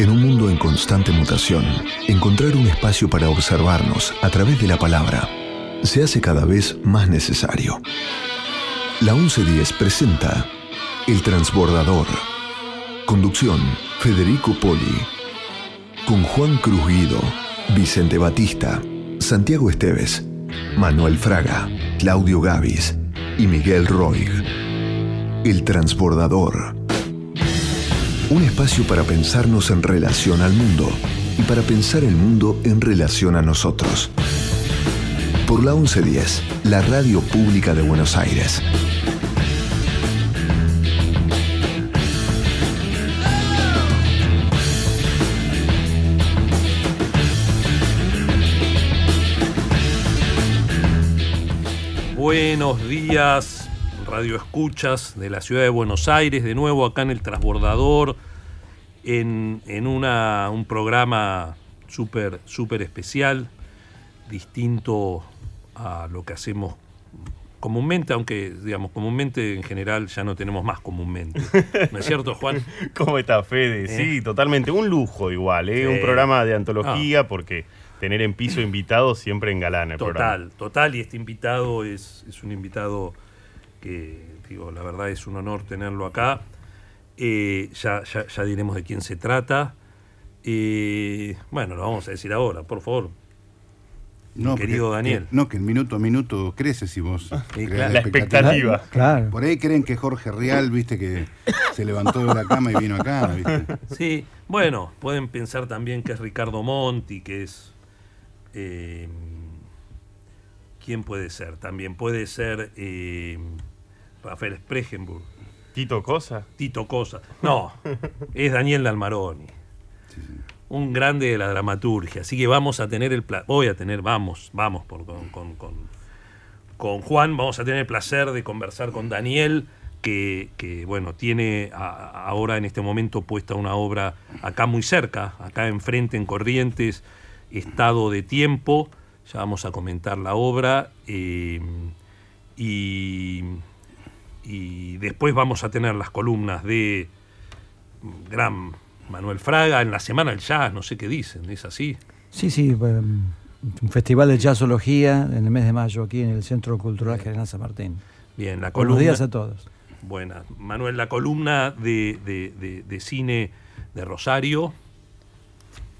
En un mundo en constante mutación, encontrar un espacio para observarnos a través de la palabra se hace cada vez más necesario. La 1110 presenta El Transbordador. Conducción, Federico Poli. Con Juan Cruz Guido, Vicente Batista, Santiago Esteves, Manuel Fraga, Claudio Gavis y Miguel Roig. El Transbordador. Un espacio para pensarnos en relación al mundo y para pensar el mundo en relación a nosotros. Por la 1110, la radio pública de Buenos Aires. Buenos días, Radio Escuchas de la ciudad de Buenos Aires, de nuevo acá en el Transbordador, en, en una, un programa súper súper especial, distinto a lo que hacemos comúnmente, aunque digamos comúnmente en general ya no tenemos más comúnmente. ¿No es cierto, Juan? ¿Cómo está, Fede? Sí, ¿Eh? totalmente. Un lujo igual, ¿eh? Sí. Un programa de antología porque tener en piso invitados siempre engalana el programa. Total, total, y este invitado es, es un invitado que, digo, la verdad es un honor tenerlo acá. Eh, ya, ya, ya diremos de quién se trata. Eh, bueno, lo vamos a decir ahora, por favor. No, querido porque- Daniel. que- no, que el minuto a minuto crece si vos. Claro. La expectativa. Claro. Por ahí creen que Jorge Real, viste, que se levantó de la cama y vino acá, viste. Sí, bueno, pueden pensar también que es Ricardo Monti, que es... eh, ¿Quién puede ser? También puede ser eh, Rafael Spregenburg, Tito Cosa. Tito Cosa. No, es Daniel Dalmaroni. Un grande de la dramaturgia. Así que vamos a tener el pla- voy a tener, vamos, vamos por, con, con- con- con Juan, vamos a tener el placer de conversar con Daniel, que, que, bueno, tiene a- ahora en este momento puesta una obra acá muy cerca, acá enfrente en Corrientes, Estado de Tiempo. Ya vamos a comentar la obra. eh, y, y después vamos a tener las columnas de gran Manuel Fraga en la Semana del Jazz, no sé qué dicen, ¿es así? Sí, sí, um, un festival de jazzología en el mes de mayo aquí en el Centro Cultural General San Martín. Bien, la Buenos columna. días a todos. Buena. Manuel, la columna de, de- de- de cine de Rosario.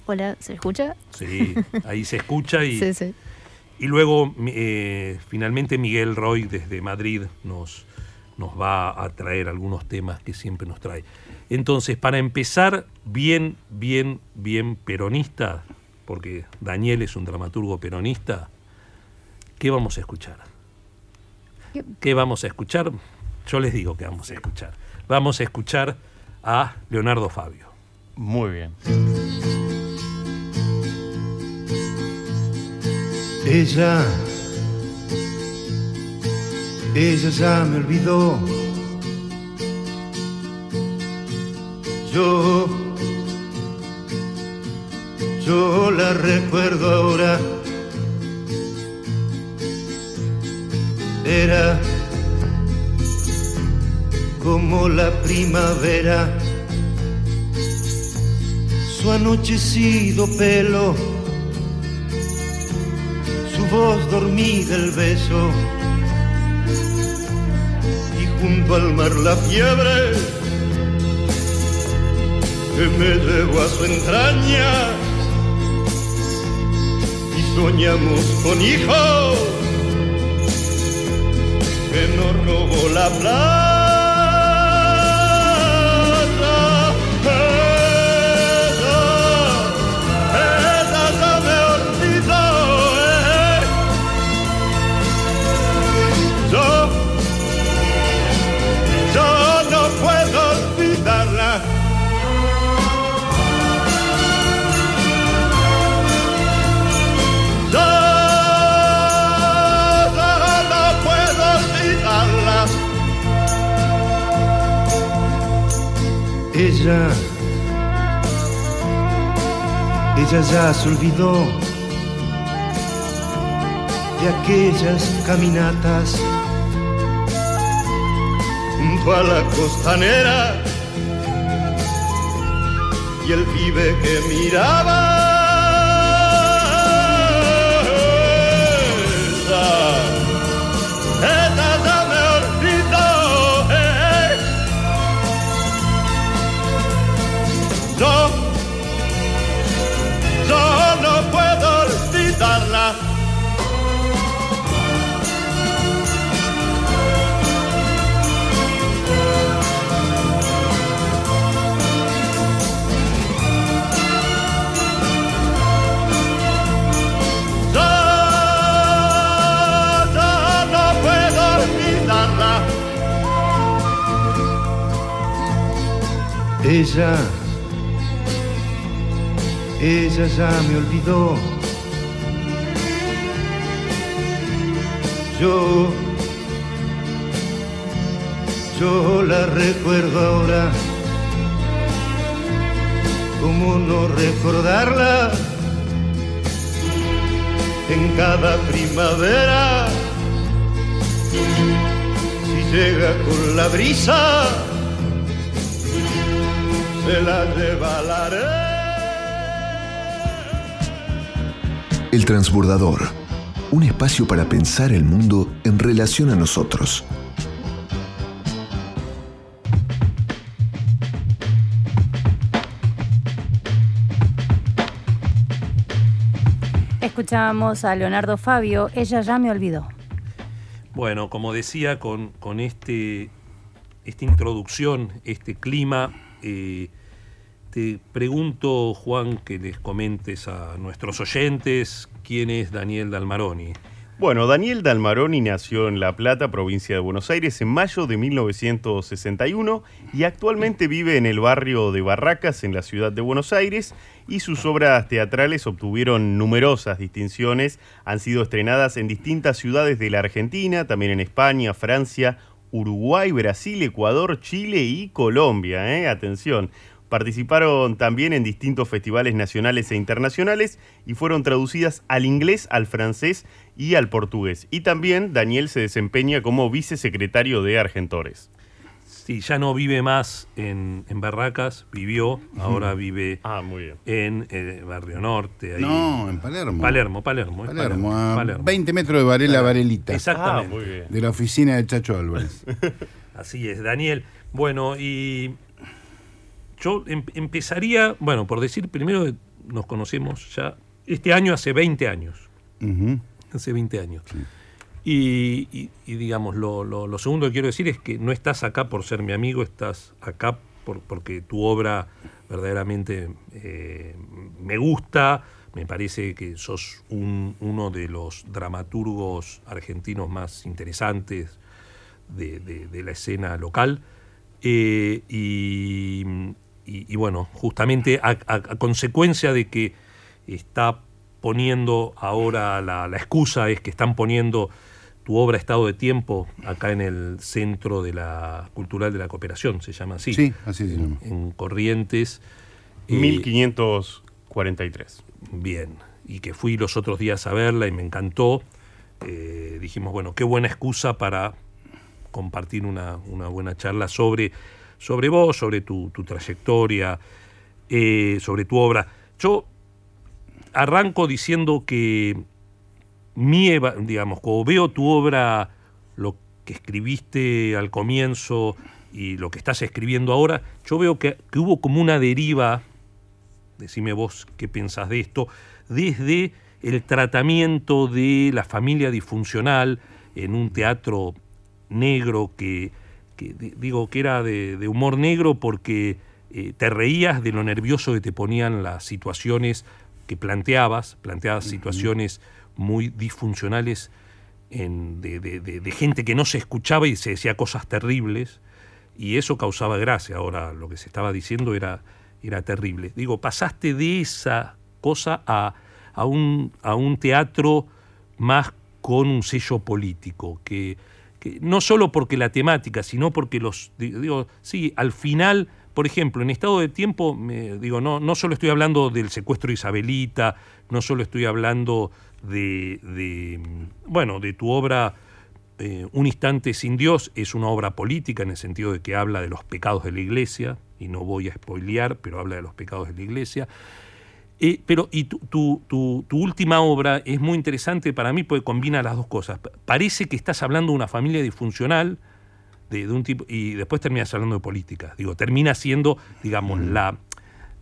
Hola, ¿se escucha? Sí, ahí se escucha y, Sí, sí. y luego eh, finalmente Miguel Roy desde Madrid nos, nos va a traer algunos temas que siempre nos trae. Entonces, para empezar, bien, bien, bien peronista, porque Daniel es un dramaturgo peronista, ¿qué vamos a escuchar? ¿Qué? ¿Qué vamos a escuchar? Yo les digo que vamos a escuchar. Vamos a escuchar a Leonardo Fabio. Muy bien. Ella, ella ya me olvidó. Yo, yo la recuerdo ahora. Era como la primavera, su anochecido pelo su voz dormida el beso junto al mar la fiebre que me llevó a su entraña y soñamos con hijos que nos robó la plata. Ella, ella ya se olvidó de aquellas caminatas junto a la costanera y y el pibe que miraba. Ella, ella ya me olvidó. Yo, yo la recuerdo ahora. ¿Cómo no recordarla? en cada primavera. Si llega con la brisa, se la lleva la El transbordador. Un espacio para pensar el mundo en relación a nosotros. Escuchábamos a Leonardo Fabio, ella ya me olvidó. Bueno, como decía, con, con este, esta introducción, este clima, eh, te pregunto, Juan, que les comentes a nuestros oyentes quién es Daniel Dalmaroni. Bueno, Daniel Dalmaroni nació en La Plata, provincia de Buenos Aires, en mayo de 1961 y actualmente vive en el barrio de Barracas, en la ciudad de Buenos Aires, y sus obras teatrales obtuvieron numerosas distinciones, han sido estrenadas en distintas ciudades de la Argentina, también en España, Francia, Uruguay, Brasil, Ecuador, Chile y Colombia. ¿eh? Atención. Participaron también en distintos festivales nacionales e internacionales y fueron traducidas al inglés, al francés y al portugués. Y también Daniel se desempeña como vicesecretario de Argentores. Sí, ya no vive más en, en Barracas, vivió, ahora vive Ah, muy bien. en eh, Barrio Norte. ahí. No, en Palermo. Palermo, Palermo. Palermo, a Palermo. 20 metros de Varela Varelita. Exactamente. Ah, muy bien. De la oficina de Chacho Álvarez. Así es, Daniel. Bueno, y yo em- empezaría, bueno, por decir primero, nos conocemos ya este año hace 20 años. Hace 20 años. Y, y- y, digamos, lo, lo- lo segundo que quiero decir es que no estás acá por ser mi amigo, estás acá por- porque tu obra verdaderamente eh, me gusta, me parece que sos un- uno de los dramaturgos argentinos más interesantes de, de- de la escena local. Eh, y, y- y bueno, justamente a, a- a consecuencia de que está poniendo ahora la, la excusa es que están poniendo tu obra Estado de Tiempo acá en el Centro de la Cultural de la Cooperación, se llama así. Sí, así se llama. En Corrientes. Eh, 1543. Bien, y que fui los otros días a verla y me encantó. Eh, dijimos, bueno, qué buena excusa para compartir una, una buena charla sobre, sobre vos, sobre tu, tu trayectoria, eh, sobre tu obra. Yo arranco diciendo que mi, digamos, cuando veo tu obra, lo que escribiste al comienzo y lo que estás escribiendo ahora, yo veo que, que hubo como una deriva, decime vos qué pensás de esto, desde el tratamiento de la familia disfuncional en un teatro negro que, que digo que era de, de humor negro porque eh, te reías de lo nervioso que te ponían las situaciones que planteabas, planteabas situaciones muy disfuncionales en- de- de gente que no se escuchaba y se decía cosas terribles, y eso causaba gracia. Ahora lo que se estaba diciendo era, era terrible. Digo, pasaste de esa cosa a, a un, a un teatro más con un sello político, que, no solo porque la temática, sino porque los, di- digo, sí, al final, por ejemplo, en estado de tiempo, digo, no, no solo estoy hablando del secuestro de Isabelita, no solo estoy hablando de, de, bueno, de tu obra eh, Un instante sin Dios, es una obra política en el sentido de que habla de los pecados de la iglesia, y no voy a spoilear, pero habla de los pecados de la iglesia. Eh, pero y tu, tu, tu, tu última obra es muy interesante para mí porque combina las dos cosas. Pa- Parece que estás hablando de una familia disfuncional, de, de un tipo, y después terminas hablando de política. Digo, termina siendo, digamos, la,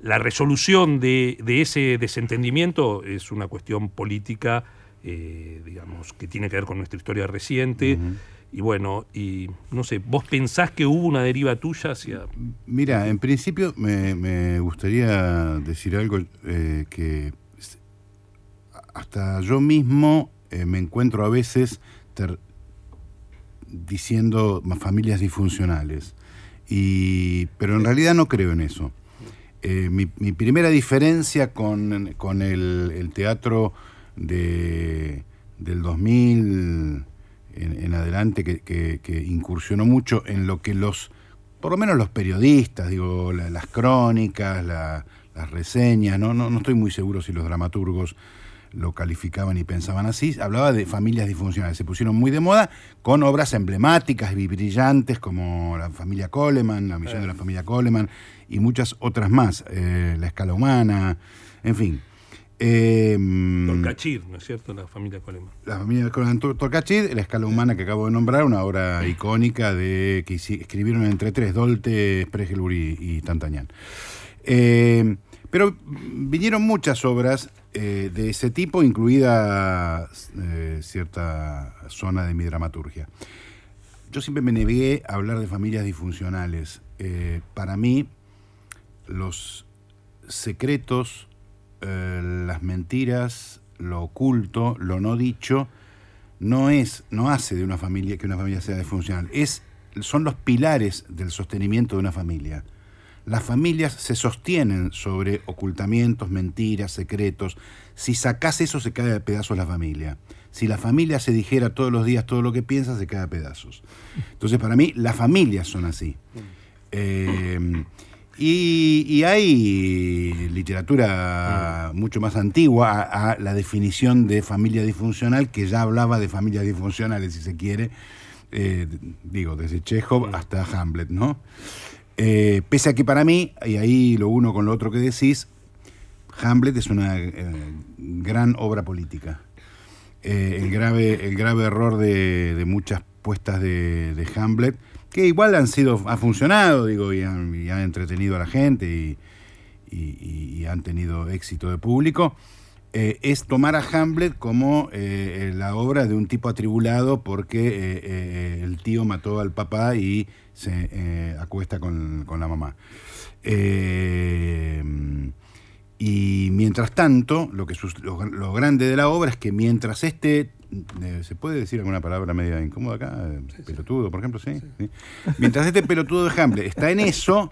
la resolución de, de ese desentendimiento es una cuestión política, eh, digamos, que tiene que ver con nuestra historia reciente. Y bueno, y no sé, ¿vos pensás que hubo una deriva tuya hacia... Mira, en principio me, me gustaría decir algo eh, que hasta yo mismo eh, me encuentro a veces diciendo familias disfuncionales, y, pero en realidad no creo en eso. Eh, mi, mi primera diferencia con, con el, el teatro de, del 2000 en, en adelante, que, que- que incursionó mucho en lo que los, por lo menos los periodistas, digo, la- las crónicas, la- las reseñas, ¿no? No, no estoy muy seguro si los dramaturgos lo calificaban y pensaban así, hablaba de familias disfuncionales, se pusieron muy de moda con obras emblemáticas y brillantes como la familia Coleman, la misión de la familia Coleman y muchas otras más, eh, la escala humana, en fin. Eh, Torcachir, ¿no es cierto? La familia Coleman. la familia Conan Tor- Torcachid, La escala humana que acabo de nombrar, una obra icónica de que escribieron entre tres, Dolte, Spregelburg y, y Tantañán. Eh, pero vinieron muchas obras eh, de ese tipo, incluida eh, cierta zona de mi dramaturgia. Yo siempre me negué a hablar de familias disfuncionales. Eh, para mí, los secretos, eh, las mentiras, lo oculto, lo no dicho, no es, no hace de una familia que una familia sea disfuncional. Es, son los pilares del sostenimiento de una familia. Las familias se sostienen sobre ocultamientos, mentiras, secretos. Si sacás eso, se cae a pedazos la familia. Si la familia se dijera todos los días todo lo que piensa, se cae a pedazos. Entonces, para mí, las familias son así. Eh, y, y hay literatura mucho más antigua a, a la definición de familia disfuncional, que ya hablaba de familias disfuncionales, si se quiere, eh, digo, desde Chekhov hasta Hamlet, ¿no? Eh, pese a que para mí, y ahí lo uno con lo otro que decís, Hamlet es una eh, gran obra política. Eh, el, grave, el grave error de, de muchas puestas de, de Hamlet, que igual han sido, ha funcionado, digo, y han, entretenido a la gente y, han tenido éxito de público, eh, es tomar a Hamlet como eh, eh, la obra de un tipo atribulado porque el tío mató al papá y se acuesta con, con la mamá. Y mientras tanto, lo, que lo grande de la obra es que mientras este, eh, ¿se puede decir alguna palabra media incómoda acá? Eh, pelotudo, por ejemplo, ¿sí? ¿Sí? Mientras este pelotudo de Hamlet está en eso,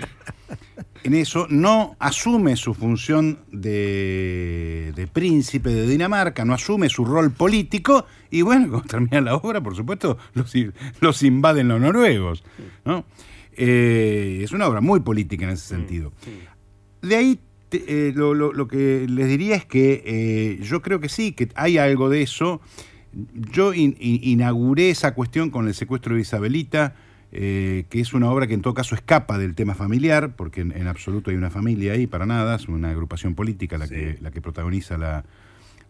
en eso, no asume su función de, de príncipe de Dinamarca, no asume su rol político, y bueno, cuando termina la obra, por supuesto, los, los invaden los noruegos. ¿no? Eh, es una obra muy política en ese sentido. De ahí te- eh, lo, lo- lo que les diría es que eh, yo creo que sí, que hay algo de eso. Yo in- in- inauguré esa cuestión con el secuestro de Isabelita, eh, que es una obra que en todo caso escapa del tema familiar, porque en, en absoluto hay una familia ahí para nada, es una agrupación política la, que, la que protagoniza la,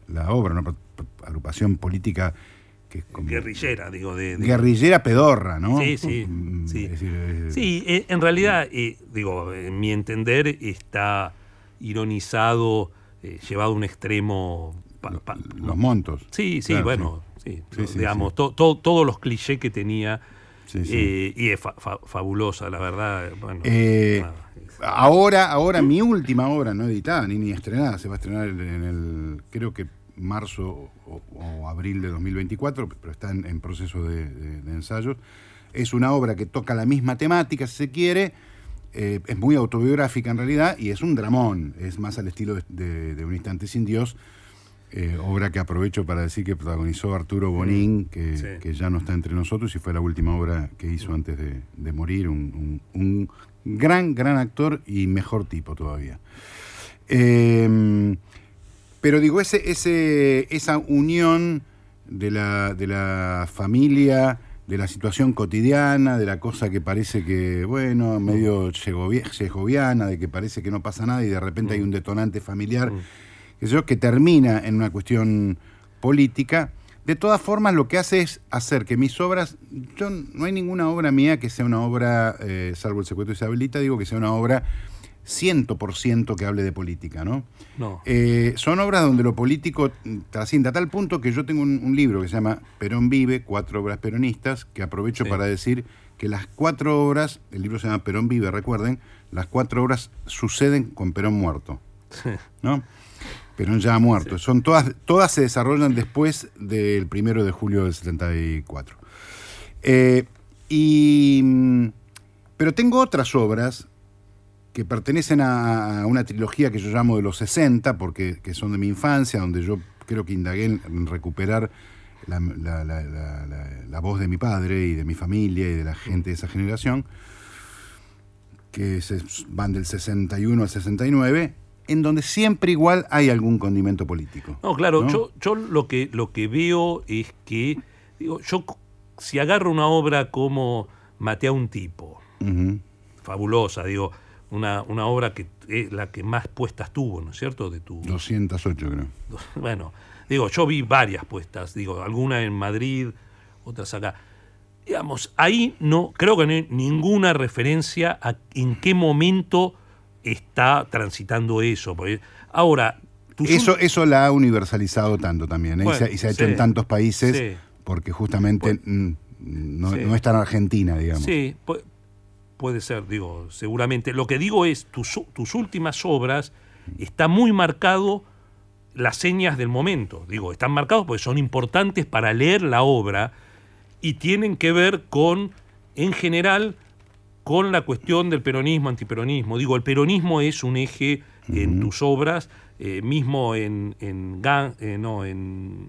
la obra, una agrupación política que es como- Guerrillera, digo, de... de- guerrillera pedorra, ¿no? Sí, sí, Mm, sí. es decir, Sí, eh, en realidad, eh, digo, en mi entender está ironizado, eh, llevado a un extremo... pa- pa- los montos. Sí, sí, Claro, bueno, sí, Sí, no, sí, digamos, sí. to- to- todos los clichés que tenía eh, y es fa- fa- fabulosa, la verdad. Bueno, Eh, ahora, ahora mi última obra no editada ni ni estrenada, se va a estrenar en el, creo que marzo o, o abril de 2024, pero está en, en proceso de, de- de ensayos. Es una obra que toca la misma temática, si se quiere, eh, es muy autobiográfica en realidad y es un dramón, es más al estilo de, de- de Un instante sin Dios, eh, obra que aprovecho para decir que protagonizó Arturo Bonín, que, Sí. que ya no está entre nosotros y fue la última obra que hizo antes de, de morir, un, un- un gran, gran actor y mejor tipo todavía. Eh, pero digo, ese, ese, esa unión de la, de la familia de la situación cotidiana, de la cosa que parece que, bueno, medio segovia- segoviana, de que parece que no pasa nada y de repente hay un detonante familiar, que, sé yo, que termina en una cuestión política. De todas formas, lo que hace es hacer que mis obras, yo no hay ninguna obra mía que sea una obra, eh, salvo el secuestro de Isabelita, digo que sea una obra 100% que hable de política, ¿no? No. Eh, son obras donde lo político trasciende a tal punto que yo tengo un, un libro que se llama Perón vive, cuatro obras peronistas, que aprovecho Sí. para decir que las cuatro obras, el libro se llama Perón vive, recuerden, las cuatro obras suceden con Perón muerto, ¿no? Perón ya ha muerto. Son todas, todas se desarrollan después del primero de julio del 74. Eh, y, mm, pero tengo otras obras que pertenecen a, una trilogía que yo llamo de los 60, porque que son de mi infancia, donde yo creo que indagué en recuperar la, la- la- la- la- la voz de mi padre y de mi familia y de la gente de esa generación, que se, van del 61 al 69, en donde siempre igual hay algún condimento político. No, claro, ¿no? yo, yo lo que lo que veo es que, digo, yo si agarro una obra como Maté a un tipo, fabulosa, digo, una, una obra que es la que más puestas tuvo, ¿no es cierto? De tu, 208 creo. bueno, digo, yo vi varias puestas, digo, alguna en Madrid, otras acá. Digamos, ahí no, creo que no hay ninguna referencia a en qué momento está transitando eso. ahora, Eso, eso la ha universalizado tanto también, ¿eh? y, se, y se ha hecho sí. en tantos países, Sí. porque justamente mm, no, Sí. no está en Argentina, digamos. Sí, pu- puede ser, digo, seguramente. Lo que digo es, tus, tus últimas obras está muy marcado las señas del momento. Digo, están marcados porque son importantes para leer la obra y tienen que ver con, en general, con la cuestión del peronismo, antiperonismo. Digo, el peronismo es un eje en tus obras, eh, mismo en, en, eh, no, en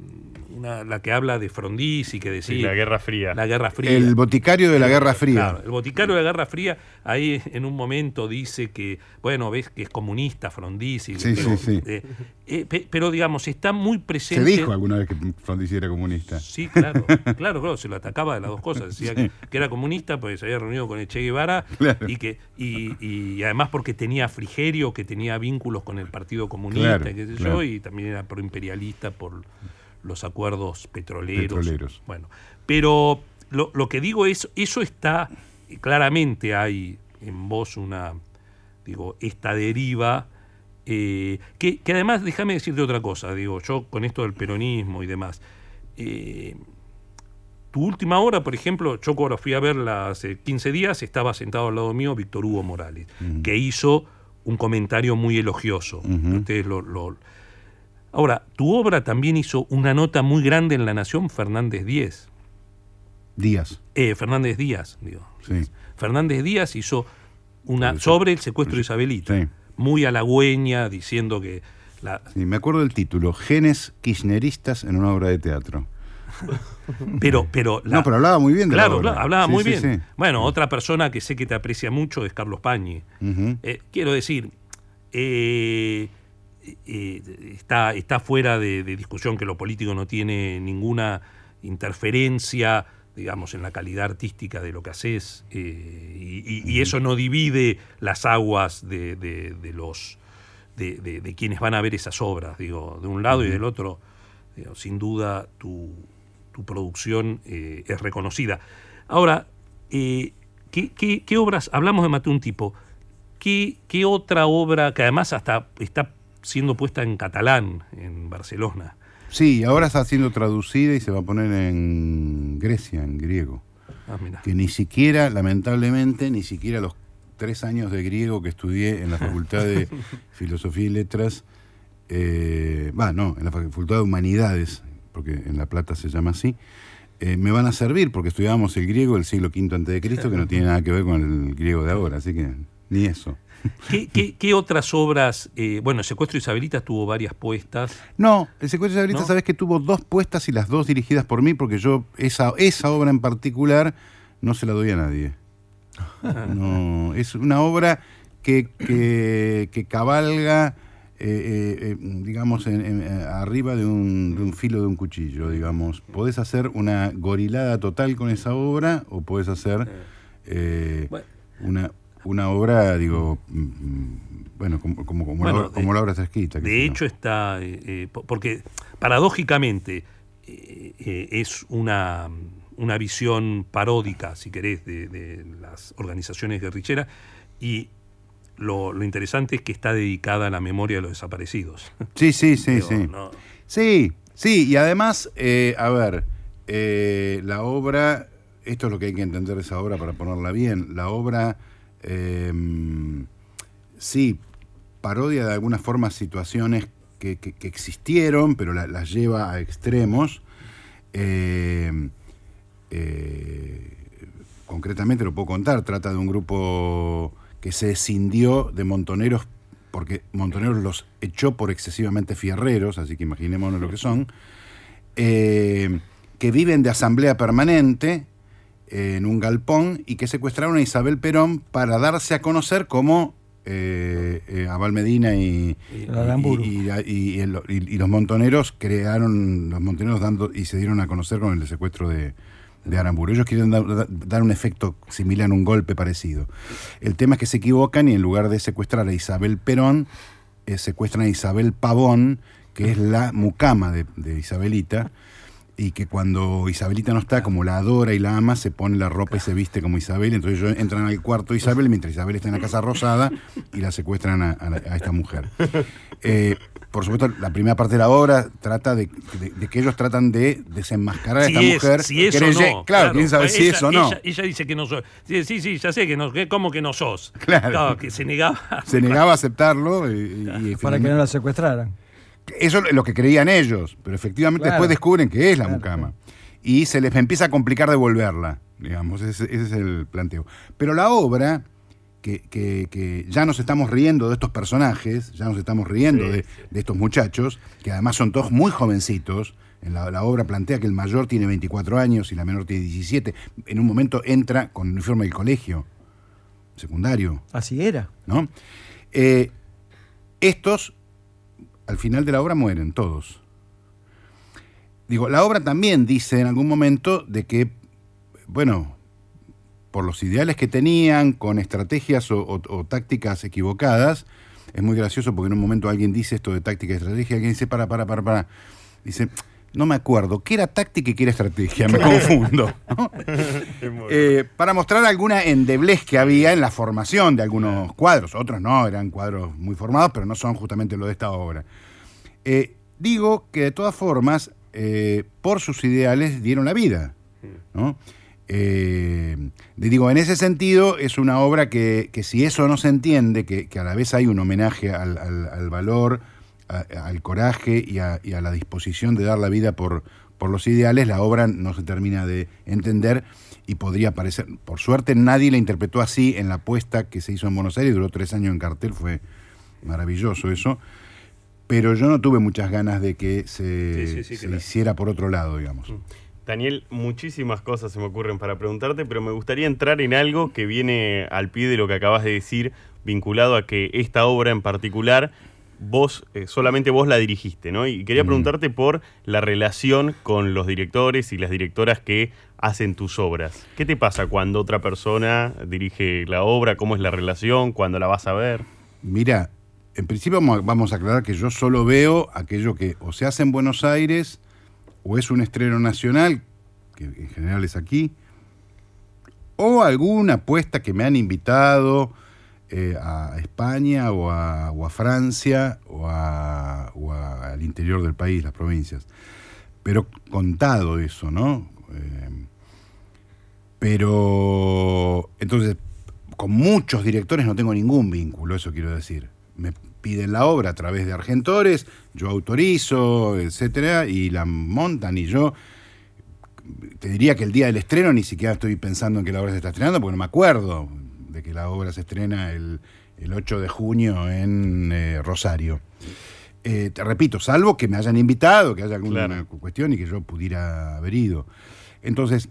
una, la que habla de Frondizi, que decía... Sí, la Guerra Fría. La Guerra Fría. El boticario de la Guerra Fría. Claro, el boticario de la Guerra Fría, ahí en un momento dice que, bueno, ves que es comunista, Frondizi. Sí, pero, sí, sí. eh, eh, pe- pero digamos, está muy Se presente. dijo alguna vez que Frondizi era comunista. Sí, claro, claro, claro, se lo atacaba de las dos cosas. Decía Sí. que, que era comunista, pues se había reunido con el Che Guevara Claro. y que y, y además porque tenía frigerio, que tenía vínculos con el Partido Comunista, Claro, qué sé claro. yo, y también era proimperialista por los acuerdos petroleros. Petroleros. Bueno, pero lo, lo que digo es, eso está, claramente hay en vos una, digo, esta deriva, eh, que, que además, déjame decirte otra cosa, digo, yo con esto del peronismo y demás, eh, tu última obra, por ejemplo, yo cuando fui a verla hace 15 días, estaba sentado al lado mío Víctor Hugo Morales, que hizo un comentario muy elogioso. Ustedes lo, lo- Ahora, tu obra también hizo una nota muy grande en La Nación Fernández Díez. Díaz. Eh, Fernández Díaz, digo. Sí. Fernández Díaz hizo una sobre el secuestro de Isabelita, Sí. muy halagüeña, diciendo que la, Sí, me acuerdo del título, Genes kirchneristas en una obra de teatro. pero pero la- no, pero hablaba muy bien de claro, la obra. hablaba Sí, muy sí, bien. sí. Bueno, otra persona que sé que te aprecia mucho es Carlos Pañi. Eh, quiero decir, eh, eh, está, está fuera de, de discusión que lo político no tiene ninguna interferencia, digamos, en la calidad artística de lo que haces, y, y- y eso no divide las aguas de, de- de los de, de- de quienes van a ver esas obras, digo, de un lado y del otro, digo, sin duda tu, tu producción eh, es reconocida. Ahora, eh, ¿qué, qué- qué obras, hablamos de Maté un tipo, ¿qué, qué otra obra, que además hasta está siendo puesta en catalán en Barcelona? Sí, ahora está siendo traducida y se va a poner en Grecia, en griego. Ah. Que ni siquiera, lamentablemente, ni siquiera los tres años de griego que estudié en la Facultad de Filosofía y Letras, eh, va, no, en la Facultad de Humanidades, porque en La Plata se llama así, eh, me van a servir porque estudiábamos el griego del siglo V antes de Cristo, que no tiene nada que ver con el griego de ahora, así que ni eso. ¿Qué, qué- qué otras obras? eh, bueno, Secuestro de Isabelita tuvo varias puestas. No, el secuestro de Sabrita, ¿No? sabes que tuvo dos puestas y las dos dirigidas por mí, porque yo esa, esa obra en particular no se la doy a nadie. No, es una obra que, que, que cabalga eh, eh, digamos, en- en- eh, arriba de un, de un filo de un cuchillo, digamos. Podés hacer una gorilada total con esa obra o podés hacer eh, Bueno. una, una obra, digo, mm, mm, bueno, como, como, como Bueno, la, obra- como de- la obra está escrita. De hecho está, po- porque paradójicamente es una, una visión paródica, si querés, de, de las organizaciones guerrilleras y lo, lo interesante es que está dedicada a la memoria de los desaparecidos. Sí, sí, sí, Digo, sí. no- Sí, sí, y además, eh, a ver, eh, la obra, esto es lo que hay que entender de esa obra para ponerla bien, la obra, eh, sí, parodia de alguna forma situaciones que, que- que existieron, pero la- las lleva a extremos. Eh, eh, concretamente lo puedo contar, trata de un grupo que se escindió de montoneros porque Montoneros los echó por excesivamente fierreros, así que imaginémonos lo que son, eh, que viven de asamblea permanente eh, en un galpón y que secuestraron a Isabel Perón para darse a conocer como eh, eh, Abel Medina y, Y- el- y- y los montoneros crearon, los montoneros dando y se dieron a conocer con el secuestro de, de Aramburu. Ellos quieren dar, da- dar un efecto similar, un golpe parecido. El tema es que se equivocan y en lugar de secuestrar a Isabel Perón, eh, secuestran a Isabel Pavón, que es la mucama de, Isabelita, y que cuando Isabelita no está, como la adora y la ama, se pone la ropa y se viste como Isabel. Entonces ellos entran al cuarto de Isabel mientras Isabel está en la casa rosada y la secuestran a esta mujer. Eh, por supuesto, la primera parte de la obra trata de, de- de que ellos tratan de desenmascarar a Si esta es, mujer. si es o Querelle- no. Claro, quieren saber si ella, es o no. Ella, ella dice que no sos. Sí, sí, sí, ya sé que no. que- ¿Cómo que no sos? Claro. que se negaba. Se negaba a aceptarlo y, Para que no la secuestraran. Eso es lo que creían ellos, pero efectivamente Claro. después descubren que es la Claro, mucama. Y se les empieza a complicar devolverla, digamos, ese, ese es el planteo. Pero la obra, que, que- que ya nos estamos riendo de estos personajes, ya nos estamos riendo Sí, de, de estos muchachos, que además son todos muy jovencitos. En la, la obra plantea que el mayor tiene 24 años y la menor tiene 17. En un momento entra con el uniforme del colegio secundario. Así era. ¿no? Eh, estos, al final de la obra, mueren todos. Digo, la obra también dice en algún momento de que, bueno, por los ideales que tenían, con estrategias o, o- o tácticas equivocadas, es muy gracioso porque en un momento alguien dice esto de táctica y estrategia, alguien dice, para, para, para, para. Dice, no me acuerdo, ¿qué era táctica y qué era estrategia? Me confundo. ¿no? Eh, para mostrar alguna endeblez que había en la formación de algunos cuadros. Otros no, eran cuadros muy formados, pero no son justamente lo de esta obra. Eh, digo que de todas formas, eh, por sus ideales dieron la vida. ¿no? Eh, digo, en ese sentido es una obra que, que si eso no se entiende, que, que a la vez hay un homenaje al, al- al valor, a- al coraje y a, y a la disposición de dar la vida por, por los ideales, la obra no se termina de entender y podría parecer, por suerte nadie la interpretó así en la puesta que se hizo en Buenos Aires, duró tres años en cartel, fue maravilloso eso, pero yo no tuve muchas ganas de que se, Sí, sí, sí, se hiciera por otro lado, digamos. Daniel, muchísimas cosas se me ocurren para preguntarte, pero me gustaría entrar en algo que viene al pie de lo que acabas de decir, vinculado a que esta obra en particular, vos, eh, solamente vos la dirigiste, ¿no? Y quería Mm. preguntarte por la relación con los directores y las directoras que hacen tus obras. ¿Qué te pasa cuando otra persona dirige la obra? ¿Cómo es la relación? ¿Cuándo la vas a ver? Mira, en principio vamos a, vamos a aclarar que yo solo veo aquello que o se hace en Buenos Aires o es un estreno nacional, que en general es aquí, o alguna apuesta que me han invitado eh, a España o a, Francia o, al interior del país, las provincias. Pero contado eso, ¿no? Eh, pero entonces, con muchos directores no tengo ningún vínculo, eso quiero decir. Piden la obra a través de Argentores, yo autorizo, etcétera, y la montan y yo te diría que el día del estreno ni siquiera estoy pensando en que la obra se está estrenando, porque no me acuerdo de que la obra se estrena el, el 8 de junio en eh, Rosario. Eh, te repito, salvo que me hayan invitado, que haya alguna Claro. cuestión y que yo pudiera haber ido. Entonces,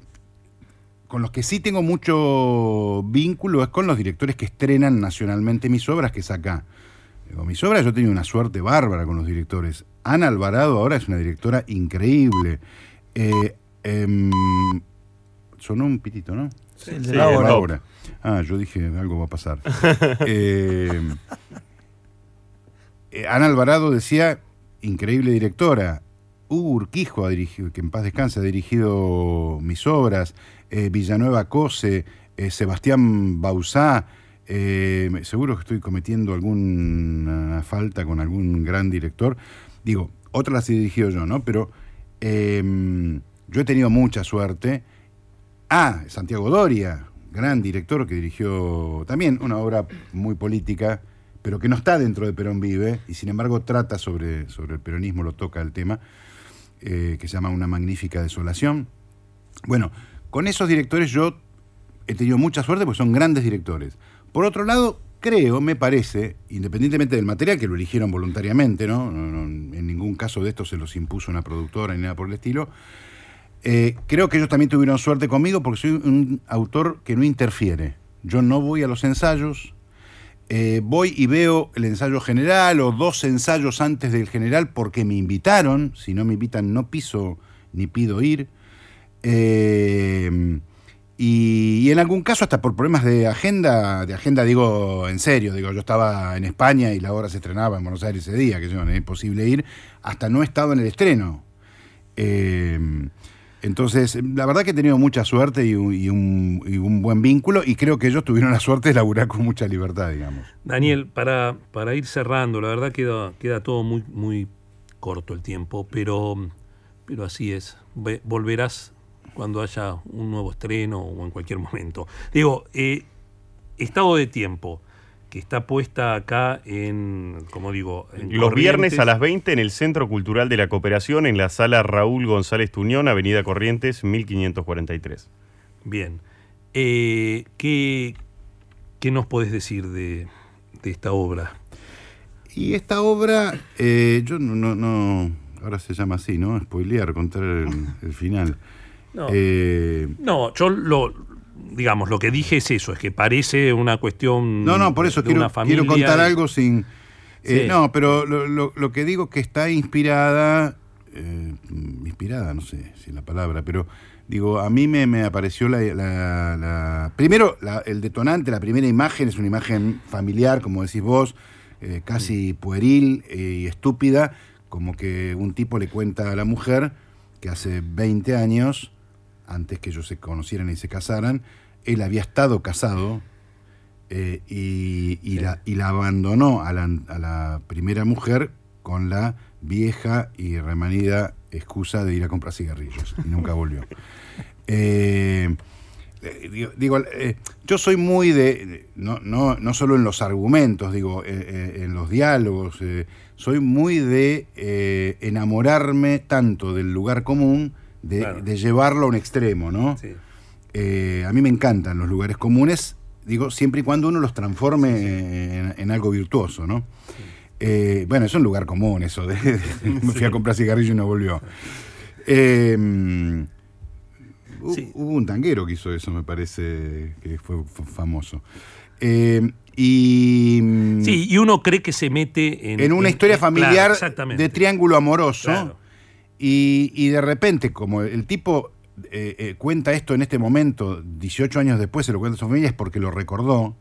con los que sí tengo mucho vínculo es con los directores que estrenan nacionalmente mis obras, que es acá. Digo, mis obras yo he tenido una suerte bárbara con los directores. Ana Alvarado ahora es una directora increíble. Eh, em, sonó un pitito, ¿no? Sí, el de Sí. Laura. Ah, yo dije, algo va a pasar. Eh, eh, Ana Alvarado decía, increíble directora. Hugo Urquijo, ha dirigido, que en paz descanse, ha dirigido mis obras. Eh, Villanueva Cose, Sebastián Bausá. Eh, seguro que estoy cometiendo alguna falta con algún gran director. Digo, otras las he dirigido yo, ¿no? Pero eh, yo he tenido mucha suerte. Ah, Santiago Doria, gran director que dirigió también una obra muy política, pero que no está dentro de Perón Vive, y sin embargo trata sobre, sobre el peronismo, lo toca el tema, eh, que se llama Una magnífica desolación. Bueno, con esos directores yo he tenido mucha suerte porque son grandes directores. Por otro lado, creo, me parece, independientemente del material, que lo eligieron voluntariamente, ¿no? En ningún caso de esto se los impuso una productora ni nada por el estilo, eh, creo que ellos también tuvieron suerte conmigo porque soy un autor que no interfiere. Yo no voy a los ensayos, eh, voy y veo el ensayo general o dos ensayos antes del general porque me invitaron. Si no me invitan, no piso ni pido ir. Eh, y, en algún caso, hasta por problemas de agenda, de agenda digo en serio, digo, yo estaba en España y la obra se estrenaba en Buenos Aires ese día, que yo, no es imposible ir, hasta no he estado en el estreno. Eh, entonces, la verdad que he tenido mucha suerte y un, buen vínculo y creo que ellos tuvieron la suerte de laburar con mucha libertad, digamos. Daniel, para, para ir cerrando, la verdad queda, queda todo muy, muy corto el tiempo, pero, pero así es. Ve- volverás cuando haya un nuevo estreno o en cualquier momento. Digo, eh, estado de tiempo, que está puesta acá en, como digo, en Los viernes a las 20 en el Centro Cultural de la Cooperación, en la sala Raúl González Tuñón, Avenida Corrientes, 1543. Bien. Eh, ¿qué, ¿Qué nos podés decir de, de esta obra? Y esta obra, eh, yo no, no, no- ahora se llama así, ¿no? Spoilear, contar el, el final. No. Eh, No, yo lo, digamos, lo que dije es eso, es que parece una cuestión. no, no, por eso de quiero, una familia quiero contar algo sin... eh, Sí. No, pero lo, lo- lo que digo que está inspirada, eh, inspirada, no sé si es la palabra, pero digo, a mí me, me apareció la... la- la- primero, la- el detonante, la primera imagen es una imagen familiar, como decís vos, eh, casi pueril y estúpida, como que un tipo le cuenta a la mujer que hace 20 años, antes que ellos se conocieran y se casaran, él había estado casado eh, y, y la, y la abandonó a la, a la primera mujer con la vieja y remanida excusa de ir a comprar cigarrillos y nunca volvió. Eh, digo, digo, eh, yo soy muy de, no, no, no solo en los argumentos, digo, en los diálogos, soy muy de enamorarme tanto del lugar común, de, Claro. de llevarlo a un extremo, ¿no? Sí. Eh, a mí me encantan los lugares comunes, digo, siempre y cuando uno los transforme En, en algo virtuoso, ¿no? Eh, bueno, es un lugar común eso, de, de- me fui a comprar cigarrillo y no volvió. Eh, hu- Sí. Hubo un tanguero que hizo eso, me parece, que fue famoso. Eh, y mm, Sí, y uno cree que se mete en. en una en- historia familiar de triángulo amoroso. Claro. Y, y de repente, como el tipo eh, eh, cuenta esto en este momento, 18 años después se lo cuenta a su familia, es porque lo recordó,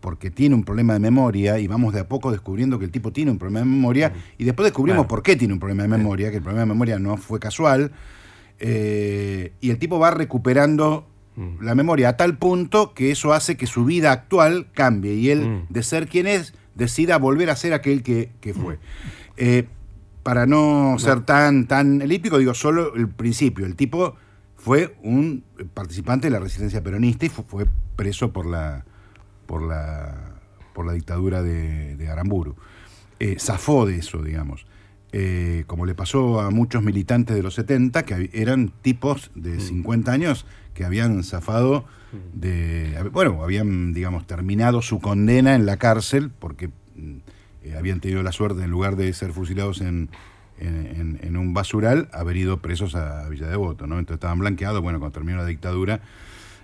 porque tiene un problema de memoria, y vamos de a poco descubriendo que el tipo tiene un problema de memoria, y después descubrimos por qué tiene un problema de memoria, que el problema de memoria no fue casual, eh, y el tipo va recuperando Mm. la memoria a tal punto que eso hace que su vida actual cambie, y él, Mm. de ser quien es, decida volver a ser aquel que, que fue. Eh, para no, ser tan, tan elíptico, digo solo el principio. El tipo fue un participante de la resistencia peronista y fu- fue, preso por la, por la, por la dictadura de, de Aramburu. Eh, zafó de eso, digamos. Eh, como le pasó a muchos militantes de los 70, que eran tipos de 50 años que habían zafado de. hab- Bueno, habían, digamos, terminado su condena en la cárcel porque mm, eh, habían tenido la suerte, en lugar de ser fusilados en, en, un basural, haber ido presos a Villa Devoto, ¿no? Entonces estaban blanqueados, bueno, cuando terminó la dictadura,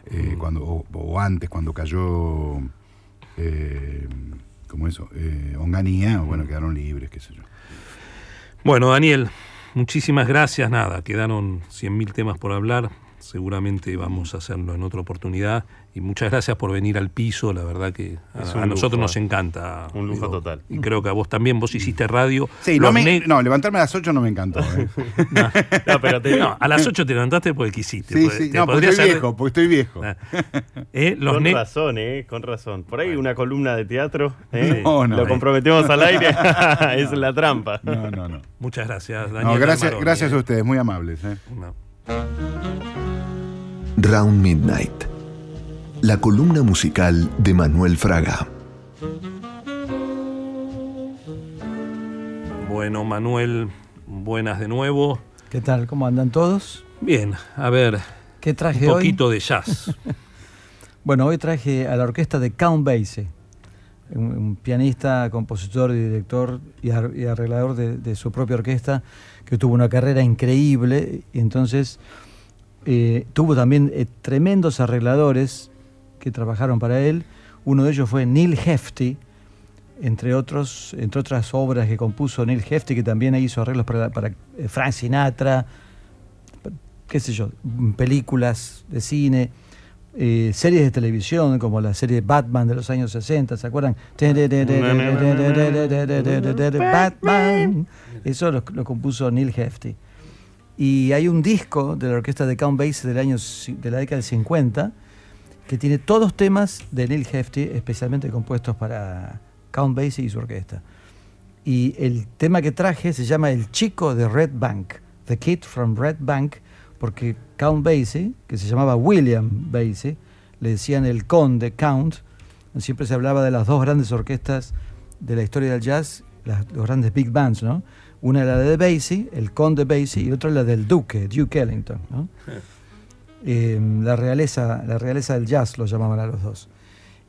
eh, cuando, o, o antes, cuando cayó, eh, ¿cómo eso, eh, Onganía, bueno, quedaron libres, qué sé yo. Bueno, Daniel, muchísimas gracias. Nada, quedaron 100.000 temas por hablar. Seguramente vamos a hacerlo en otra oportunidad. Y muchas gracias por venir al piso. La verdad que a, nosotros lujo, nos eh. encanta. Un lujo total. Y creo que a vos también. Vos hiciste radio. Sí, no, me- no, levantarme a las 8 no me encantó. ¿eh? No, pero te- no, a las 8 te levantaste porque quisiste. Sí, Porque sí, te no, porque estoy haber- viejo, porque estoy viejo. Ah. Eh, los con ne- razón, ¿eh? Con razón. Por ahí una columna de teatro, ¿eh? No, no. Lo comprometemos al aire. es la trampa. No, no, no. Muchas gracias, Daniel. No, gracias, gracias a ustedes, muy amables. ¿eh? No. Round Midnight. La columna musical de Manuel Fraga. Bueno, Manuel, buenas de nuevo. ¿Qué tal? ¿Cómo andan todos? Bien, a ver, ¿Qué un traje hoy? poquito de jazz. Bueno, hoy traje a la orquesta de Count Basie, un, un pianista, compositor y director y, ar- y arreglador de, de su propia orquesta, que tuvo una carrera increíble y entonces eh, tuvo también eh, tremendos arregladores que trabajaron para él. Uno de ellos fue Neil Hefti, entre, otros, entre otras obras que compuso Neil Hefti, que también hizo arreglos para, para eh, Frank Sinatra, qué sé yo, películas de cine, eh, series de televisión, como la serie Batman de los años 60, ¿se acuerdan? Batman. Eso lo, compuso Neil Hefti. Y hay un disco de la orquesta de Count Basie del año, de la década del 50 que tiene todos temas de Neil Hefti, especialmente compuestos para Count Basie y su orquesta. Y el tema que traje se llama El chico de Red Bank, The Kid from Red Bank, porque Count Basie, que se llamaba William Basie, le decían el conde Count, siempre se hablaba de las dos grandes orquestas de la historia del jazz, las, los grandes big bands, ¿no? Una era la de Basie, el conde Basie, y otra la del duque, Duke Ellington, ¿no? Eh, la realeza, la realeza del jazz lo llamaban a los dos.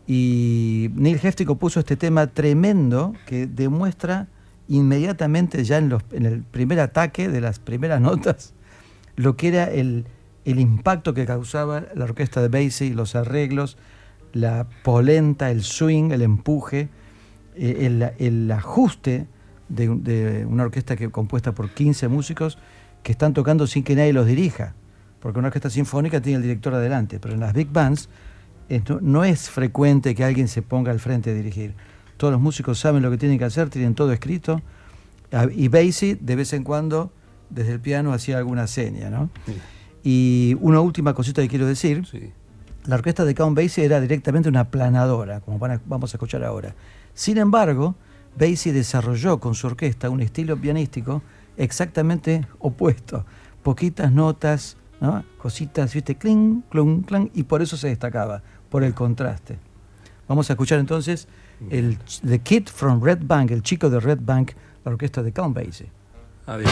Y Neil Hefti compuso este tema tremendo que demuestra inmediatamente ya en, el primer ataque de las primeras notas lo que era el, impacto que causaba la orquesta de Basie, los arreglos, la polenta, el swing, el empuje, eh, el, ajuste de, de una orquesta que, compuesta por 15 músicos que están tocando sin que nadie los dirija. Porque una orquesta sinfónica tiene el director adelante, pero en las big bands eh, no, es frecuente que alguien se ponga al frente a dirigir. Todos los músicos saben lo que tienen que hacer, tienen todo escrito. Ah, Y Basie, de vez en cuando, desde el piano, hacía alguna seña, ¿no? Y una última cosita que quiero decir. Sí. La orquesta de Count Basie era directamente una planadora, como van a- vamos a escuchar ahora. Sin embargo, Basie desarrolló con su orquesta un estilo pianístico exactamente opuesto. Poquitas notas, ¿no? cositas, ¿viste? Cling, clung, clang, y por eso se destacaba, por el contraste. Vamos a escuchar entonces el The Kid from Red Bank, el chico de Red Bank, la orquesta de Count Basie. Adiós.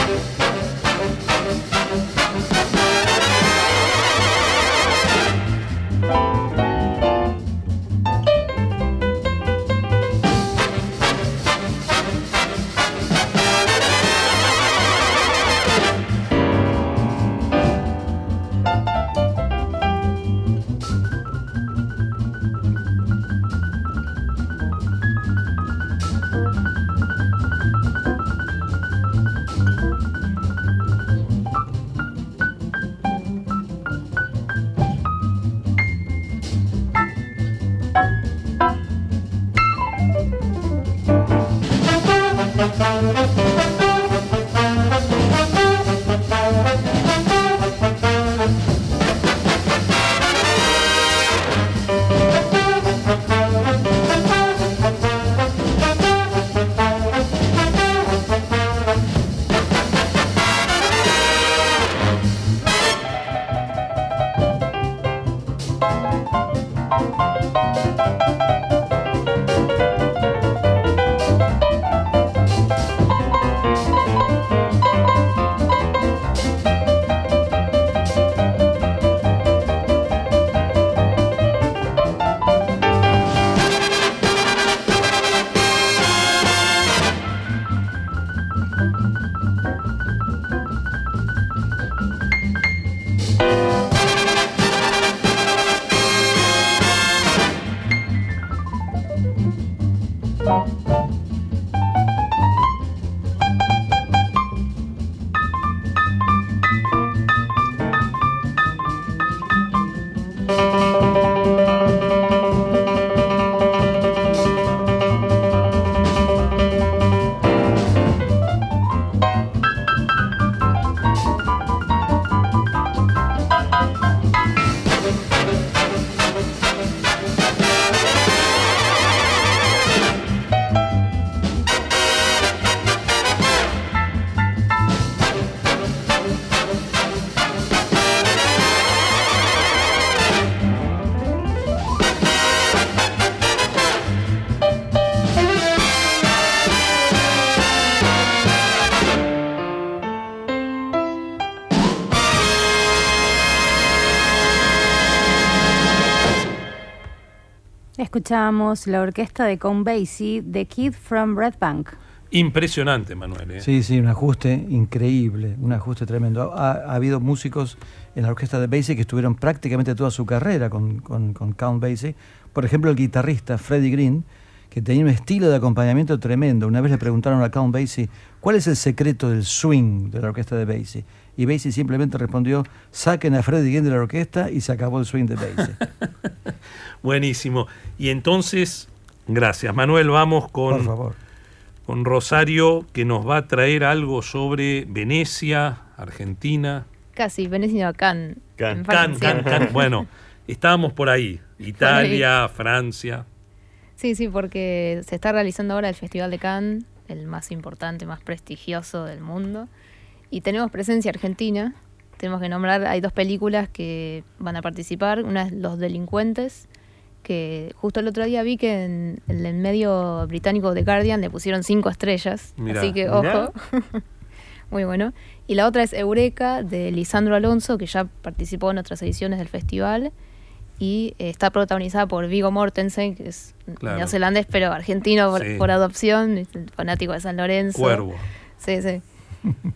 Escuchamos la orquesta de Count Basie, The Kid from Red Bank. Impresionante, Manuel. ¿eh? Sí, sí, un ajuste increíble, un ajuste tremendo. Ha, ha habido músicos en la orquesta de Basie que estuvieron prácticamente toda su carrera con, con, con Count Basie. Por ejemplo, el guitarrista Freddie Green, que tenía un estilo de acompañamiento tremendo. Una vez le preguntaron a Count Basie cuál es el secreto del swing de la orquesta de Basie. Y Basie simplemente respondió, saquen a Freddie Green de la orquesta y se acabó el swing de Basie. Buenísimo. Y entonces, gracias. Manuel, vamos con, Por favor. con Rosario, que nos va a traer algo sobre Venecia, Argentina. Casi, Venecia no, Cannes. Cannes. En Can, Francia. can, can. Bueno, estábamos por ahí. Italia, Francia. Sí, sí, porque se está realizando ahora el Festival de Cannes, el más importante, más prestigioso del mundo. Y tenemos presencia argentina. Tenemos que nombrar, hay dos películas que van a participar. Una es Los Delincuentes, que justo el otro día vi que en, en el medio británico The Guardian le pusieron cinco estrellas. Mirá. así que, ojo. Muy bueno. Y la otra es Eureka, de Lisandro Alonso, que ya participó en otras ediciones del festival. Y eh, está protagonizada por Vigo Mortensen, que es Claro. neozelandés, pero argentino por, Sí. por adopción, fanático de San Lorenzo. Cuervo. Sí, sí.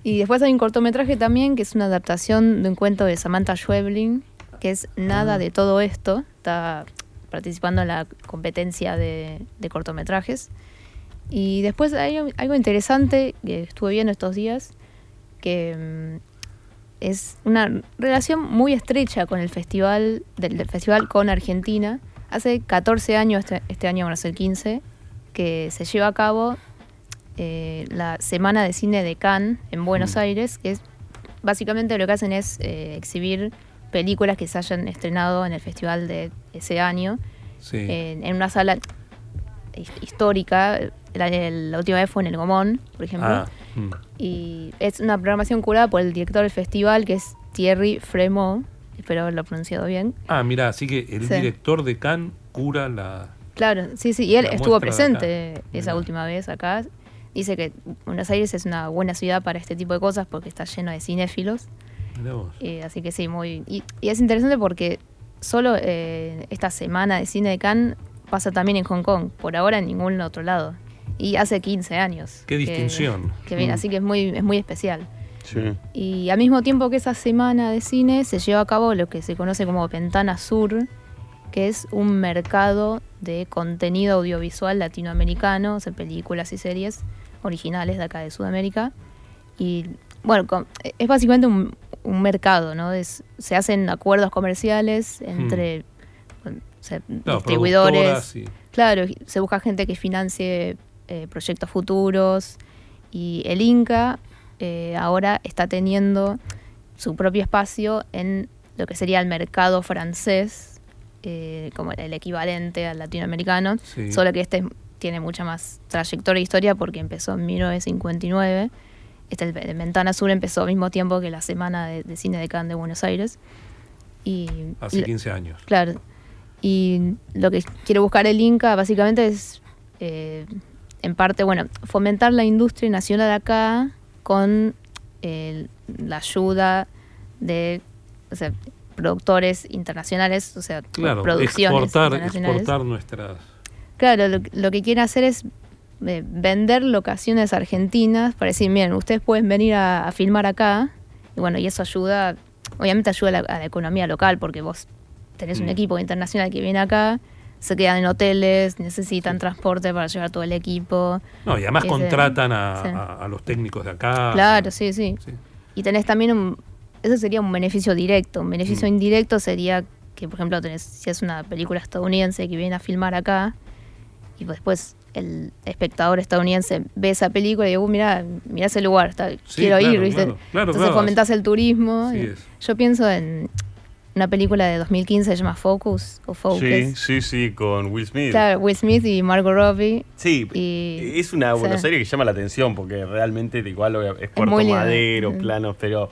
Y después hay un cortometraje también que es una adaptación de un cuento de Samantha Schweblin, que es Nada de todo esto. Está participando en la competencia de, de cortometrajes. Y después hay algo interesante que estuve viendo estos días, que mm, es una relación muy estrecha con el festival, del, del festival con Argentina. Hace 14 años, este, este año van a ser 15, que se lleva a cabo eh, la Semana de Cine de Cannes en Buenos Mm. Aires, que es básicamente lo que hacen es eh, exhibir películas que se hayan estrenado en el festival de ese año Sí. en, en una sala his- histórica. La, la última vez fue en el Gomón, por ejemplo. Ah, mm. Y es una programación curada por el director del festival, que es Thierry Fremont. Espero haberlo pronunciado bien. Ah, mira, así que el Sí. director de Cannes cura la. Claro, sí, sí. Y él estuvo presente esa Mirá. última vez acá. Dice que Buenos Aires es una buena ciudad para este tipo de cosas porque está lleno de cinéfilos. Eh, así que sí, muy. Y, y es interesante porque solo eh, esta semana de cine de Cannes pasa también en Hong Kong, por ahora en ningún otro lado. Y hace 15 años. Qué que- distinción. Que, viene, Mm. así que es muy, es muy especial. Sí. Y al mismo tiempo que esa semana de cine se lleva a cabo lo que se conoce como Ventana Sur, que es un mercado de contenido audiovisual latinoamericano, sea, películas y series originales de acá de Sudamérica. Y bueno, es básicamente un, un mercado, ¿no? Es- se hacen acuerdos comerciales entre bueno, o sea, Claro, distribuidores. y- Claro, se busca gente que financie eh, proyectos futuros y el Inca eh, ahora está teniendo su propio espacio en lo que sería el mercado francés, eh, como el equivalente al latinoamericano, Sí. solo que este tiene mucha más trayectoria e historia porque empezó en 1959. Este, el, Ventana Sur empezó al mismo tiempo que la Semana de, de Cine de Cannes de Buenos Aires. Y Hace lo- 15 años. Claro. Y lo que quiere buscar el Inca básicamente es, eh, en parte, bueno, fomentar la industria nacional acá con eh, la ayuda de o sea, productores internacionales, o sea, Claro, producciones exportar, internacionales. exportar nuestras. Claro, lo, lo que quieren hacer es eh, vender locaciones argentinas para decir, miren, ustedes pueden venir a, a filmar acá. Y bueno, y eso ayuda, obviamente ayuda a la, a la economía local, porque vos tenés un Mm. equipo internacional que viene acá, se quedan en hoteles, necesitan transporte para llevar todo el equipo. No, y además Ese- contratan a, sí. a- a los técnicos de acá. Claro, sí, sí, Sí. Y tenés también un. Eso sería un beneficio directo. Un beneficio Mm. indirecto sería que, por ejemplo, tenés, si es una película estadounidense que viene a filmar acá y después el espectador estadounidense ve esa película y digo, mira, mira ese lugar, está, Sí, quiero claro, ir, ¿viste? claro, claro, Entonces fomentás el turismo. Sí. Yo pienso en una película de 2015 se llama Focus o Focus. Sí, sí, sí, con Will Smith. Claro, Will Smith y Margot Robbie. Sí, Y- es una sí. Buenos Aires que llama la atención porque realmente igual es Puerto. Madero, Mm. planos, pero,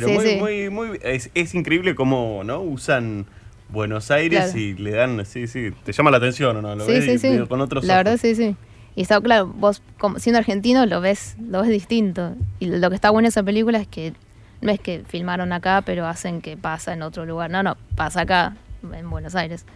pero Sí, muy, sí. muy, muy, es, es increíble cómo ¿no? usan Buenos Aires Claro. y le dan, sí, sí, te llama la atención no, lo Sí, ves sí, sí. medio con otros La verdad, sí, sí. Y está claro, vos como siendo argentino lo ves, lo ves distinto. Y lo que está bueno de esa película es que no es que filmaron acá, pero hacen que pasa en otro lugar. No, no, pasa acá, en Buenos Aires.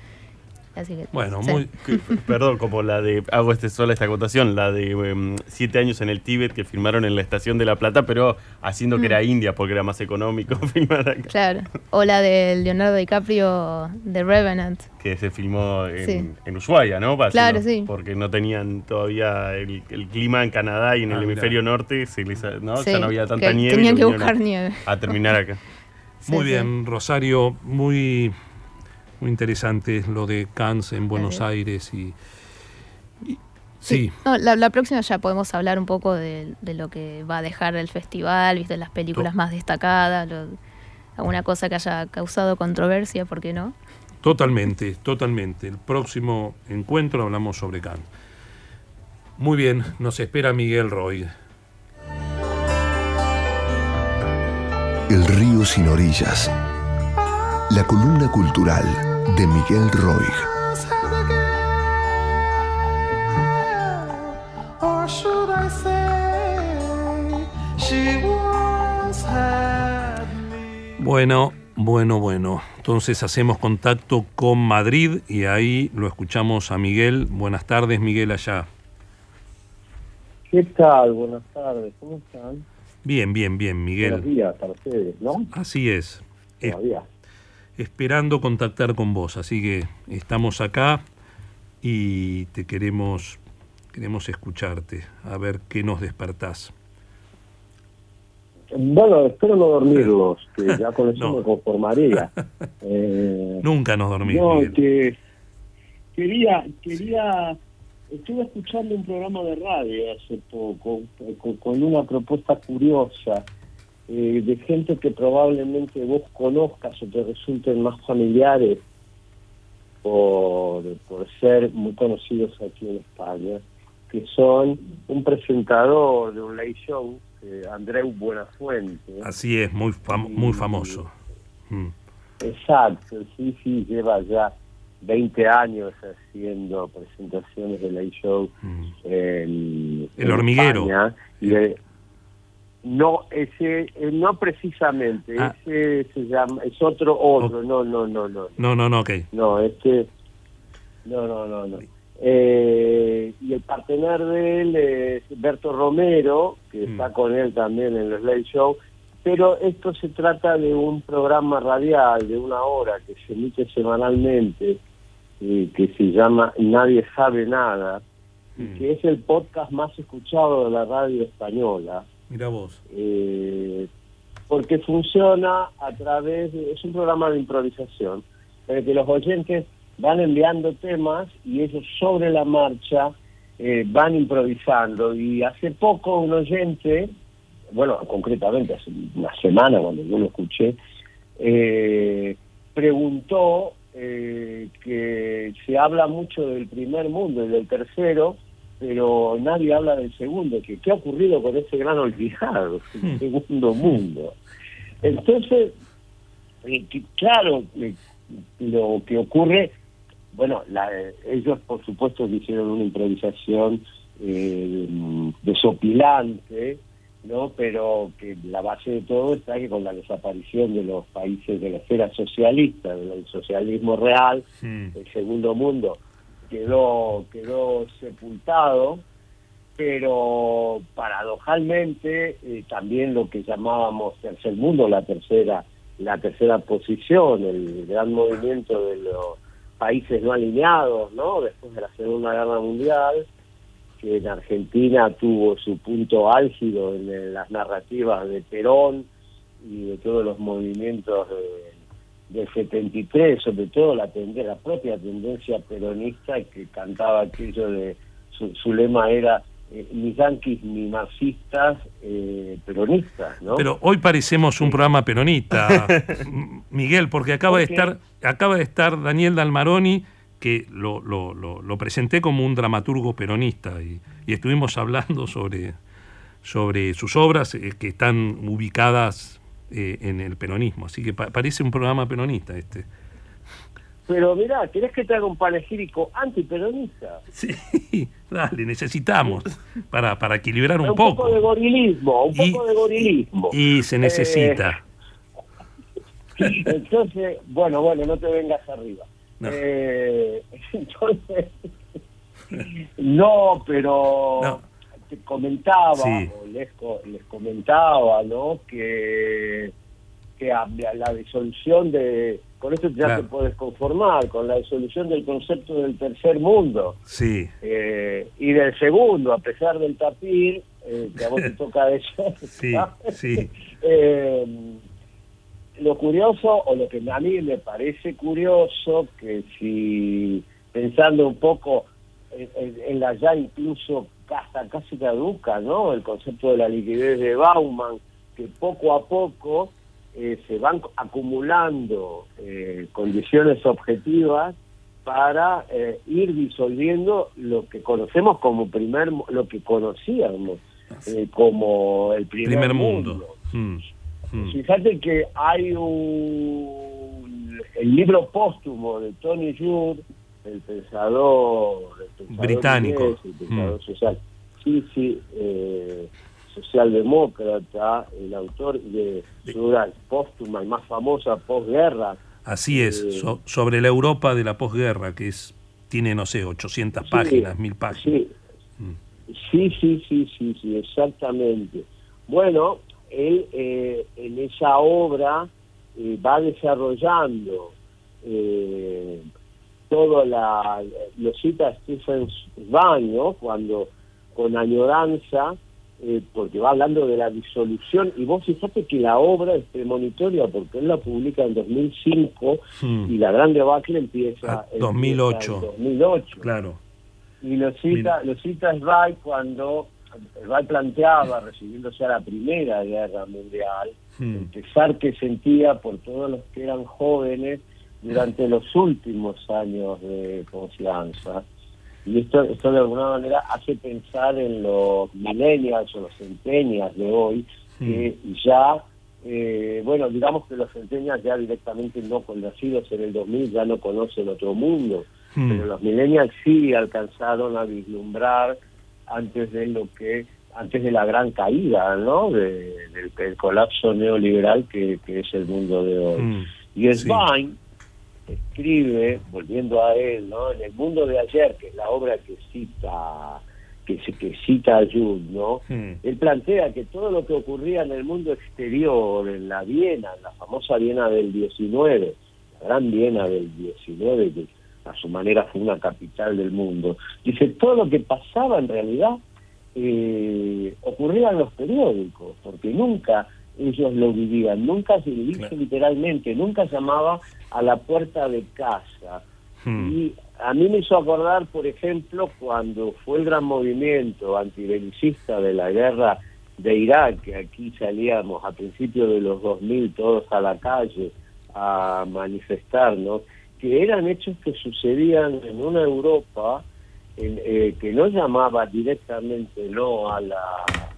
Así que, Bueno, sí. muy. Que- Perdón, como la de, hago este sola esta acotación, la de em, siete años en el Tíbet que filmaron en la estación de La Plata, pero haciendo que Mm. era India porque era más económico filmar acá. Claro. O la de Leonardo DiCaprio de Revenant. Que se filmó en, Sí. en Ushuaia, ¿no? Claro, sí. Porque no tenían todavía el, el clima en Canadá y en Ah, el mirá. hemisferio norte, se les, ¿no? Sí, ya no había tanta que nieve. Tenían que buscar a- nieve. A terminar acá. Sí, Muy sí. bien, Rosario, muy, muy interesante lo de Cannes en Buenos Gracias. Aires y, y- sí, No, la, la próxima ya podemos hablar un poco de, de lo que va a dejar el festival, viste, las películas To- más destacadas, lo- alguna cosa que haya causado controversia, ¿por qué no? totalmente, totalmente. El próximo encuentro hablamos sobre Cannes. Muy bien, nos espera Miguel Roy. El río sin orillas. La columna cultural de Miguel Roig. Or should I say she once had me? Bueno, bueno, bueno. Entonces hacemos contacto con Madrid y ahí lo escuchamos a Miguel. Buenas tardes, Miguel, allá. ¿Qué tal? Buenas tardes, ¿cómo están? Bien, bien, bien, Buenos Miguel. días para ustedes, ¿no? Así es. Es- Todavía. Esperando contactar con vos. Así que estamos acá y te queremos, queremos escucharte, a ver qué nos despertás. Bueno, espero no dormirlos, que ya con eso No. me conformaría. Eh, Nunca nos dormís, no, que quería, quería, estuve escuchando un programa de radio hace poco con, con una propuesta curiosa eh, de gente que probablemente vos conozcas o te resulten más familiares por, por ser muy conocidos aquí en España, que son un presentador de un late show, eh, Andreu Buenafuente. Así es, muy, fam- muy famoso. Mm. Exacto, sí, sí, lleva ya 20 años haciendo presentaciones de late show Mm. en, El en hormiguero. España. Y, no, ese, eh, no precisamente, Ah. ese se llama, es otro, otro, no, no, no, no. No, no, no, ok. No, este. No, no, no, no. Eh, y el partener de él es Berto Romero, que Mm. está con él también en los Late Show. Pero esto se trata de un programa radial de una hora que se emite semanalmente, eh, que se llama Nadie sabe nada, y Mm. que es el podcast más escuchado de la radio española Mira vos. eh, porque funciona a través de, es un programa de improvisación, en el que los oyentes van enviando temas y ellos sobre la marcha eh, van improvisando. Y hace poco un oyente, bueno, concretamente hace una semana cuando yo lo escuché, eh, preguntó eh, que se habla mucho del primer mundo y del tercero, pero nadie habla del segundo, que qué ha ocurrido con ese gran olvidado, el segundo mundo. Entonces, eh, claro, eh, lo que ocurre, bueno, la- eh, ellos por supuesto que hicieron una improvisación eh, desopilante, ¿no? Pero que la base de todo está que con la desaparición de los países de la esfera socialista, del socialismo real, Mm. el segundo mundo quedó quedó sepultado pero paradojalmente eh, también lo que llamábamos tercer mundo la tercera la tercera posición el gran movimiento de los países no alineados, ¿no? Después de la Segunda Guerra Mundial, que en Argentina tuvo su punto álgido en, en las narrativas de Perón y de todos los movimientos de, del 73, sobre todo la, tende- la propia tendencia peronista que cantaba aquello de, su, su lema era eh, ni yanquis ni marxistas, eh, peronistas, ¿no? Pero hoy parecemos un programa peronista, Miguel, porque acaba de estar, acaba de estar Daniel Dalmaroni, que lo, lo- lo- lo presenté como un dramaturgo peronista, y, y estuvimos hablando sobre, sobre sus obras eh, que están ubicadas eh, en el peronismo. Así que pa- parece un programa peronista este. Pero mirá, ¿querés que te haga un panegírico antiperonista? Sí, dale, necesitamos para, para equilibrar un, un poco. poco. de gorilismo, un poco de gorilismo. Y se necesita. Eh, entonces, bueno, bueno, no te vengas arriba. No. Eh, entonces, no, pero No. Te comentaba, Sí. o les, les comentaba, ¿no? Que, que a- la disolución de. Con esto ya Claro. te puedes conformar, con la disolución del concepto del tercer mundo Sí, eh, y del segundo, a pesar del tapir, eh, que a vos te toca eso. sí, sí. Eh, lo curioso, o lo que a mí me parece curioso, que si pensando un poco en, en- en la ya incluso hasta casi caduca, ¿no? El concepto de la liquidez de Bauman, que poco a poco eh, se van acumulando eh, condiciones objetivas para eh, ir disolviendo lo que conocemos como primer, lo que conocíamos eh, como el primer, Primer mundo. mundo. Mm, mm. Fíjate que hay un el libro póstumo de Tony Judd, el pensador, el pensador Británico. inglés, el pensador Mm. social, sí, sí, eh, socialdemócrata, el autor de su obra póstuma y más famosa posguerra. Así es, Eh, so- sobre la Europa de la posguerra, que es tiene, no sé, 800 Sí, páginas, 1000 páginas. Sí, sí, sí, sí, sí, sí, exactamente. Bueno, él eh, en esa obra eh, va desarrollando eh, todo la lo cita Stephen Zweig, ¿no? Cuando con añoranza eh, porque va hablando de la disolución y vos fíjate que la obra es premonitoria porque él la publica en 2005 Mm. y la gran debacle empieza Ah, empieza 2008. en 2008 Claro. y lo cita, lo cita Zweig cuando Zweig planteaba, refiriéndose a la Primera Guerra Mundial, Mm. el pesar que sentía por todos los que eran jóvenes durante los últimos años de confianza. Y esto, esto de alguna manera hace pensar en los millennials o los centenias de hoy, que ya, eh, bueno, digamos que los centenias ya directamente no nacidos en el 2000 ya no conocen otro mundo, pero los millennials sí alcanzaron a vislumbrar antes de lo que antes de la gran caída no De- del, del colapso neoliberal que, que es el mundo de hoy Mm. y Sí. Escribe volviendo a él no en el mundo de ayer que es la obra que cita que, se- que cita a Jude no Mm. él plantea que todo lo que ocurría en el mundo exterior, en la Viena, en la famosa Viena del 19, la gran Viena del 19, que a su manera fue una capital del mundo, dice, todo lo que pasaba en realidad eh, ocurría en los periódicos, porque nunca ellos lo vivían, nunca se dice Claro. literalmente, nunca llamaba a la puerta de casa. Mm. Y a mí me hizo acordar, por ejemplo, cuando fue el gran movimiento antibelicista de la guerra de Irak, que aquí salíamos a principios de los 2000 todos a la calle a manifestarnos, que eran hechos que sucedían en una Europa en, eh, que no llamaba directamente no a la,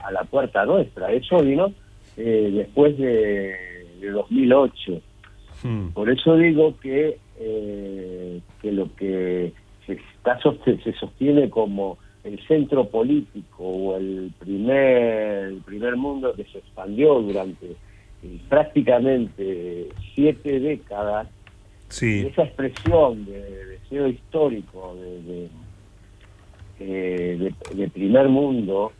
a la puerta nuestra. Eso vino eh, después de, de 2008. Mm. Por eso digo que, eh, que lo que se, está se sostiene como el centro político o el primer, el primer mundo que se expandió durante eh, prácticamente siete décadas, Sí. esa expresión de, de deseo histórico de, de, eh, de- primer mundo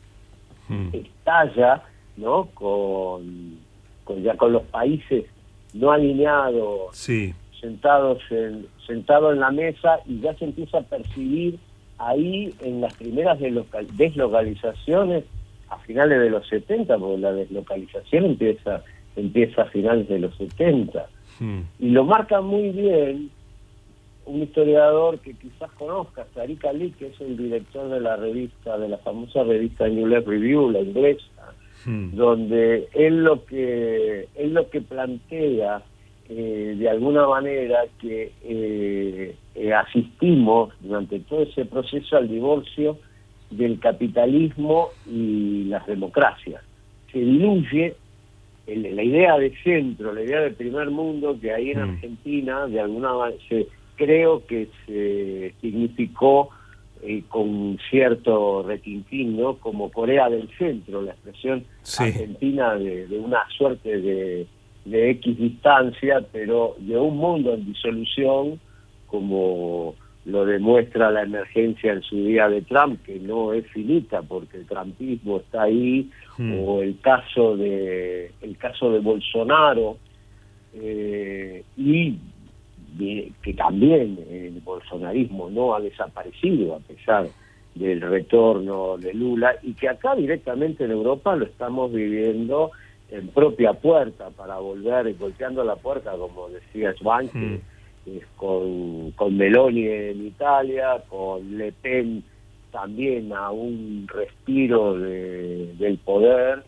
Mm. estalla no con, con ya con los países no alineados Sí. sentados en, sentado en la mesa y ya se empieza a percibir ahí en las primeras deslocal- deslocalizaciones a finales de los 70, porque la deslocalización empieza, empieza a finales de los 70. Mm. Y lo marca muy bien un historiador que quizás conozcas, Tariq Ali, que es el director de la revista, de la famosa revista New Left Review, la inglesa, Mm. donde él lo que él lo que plantea eh, de alguna manera que eh, eh, asistimos durante todo ese proceso al divorcio del capitalismo y las democracias. Se diluye el- la idea de centro, la idea de primer mundo que ahí en Mm. Argentina de alguna manera se, creo que se significó eh, con cierto retintín, ¿no? Como Corea del Centro, la expresión Sí. argentina de, de una suerte de, de X distancia, pero de un mundo en disolución, como lo demuestra la emergencia en su día de Trump, que no es finita porque el trumpismo está ahí, Mm. o el caso de el caso de Bolsonaro eh, y que también el bolsonarismo no ha desaparecido a pesar del retorno de Lula y que acá directamente en Europa lo estamos viviendo en propia puerta para volver golpeando la puerta como decía Schwanz Mm. con, con Meloni en Italia, con Le Pen también a un respiro de- del poder,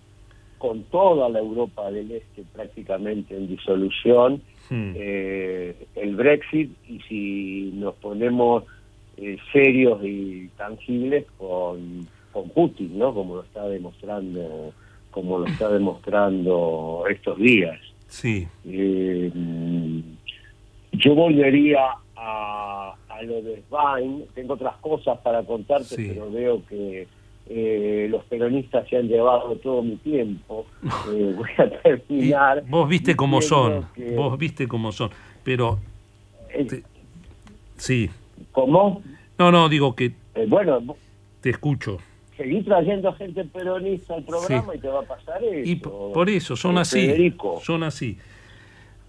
con toda la Europa del Este prácticamente en disolución, Mm. eh, el Brexit y si nos ponemos eh, serios y tangibles con, con Putin, ¿no? Como lo está demostrando, como lo está demostrando estos días. Sí. Eh, yo volvería a, a lo de Svein. Tengo otras cosas para contarte, Sí. pero veo que eh, los peronistas se han llevado todo mi tiempo. Eh, voy a Y terminar. vos viste cómo son, que- vos viste cómo son, pero eh, te- sí. ¿Cómo? No, no, digo que Eh, bueno, te escucho. seguí trayendo gente peronista al programa Sí. y te va a pasar eso. Y por eso, son así. Federico. Son así.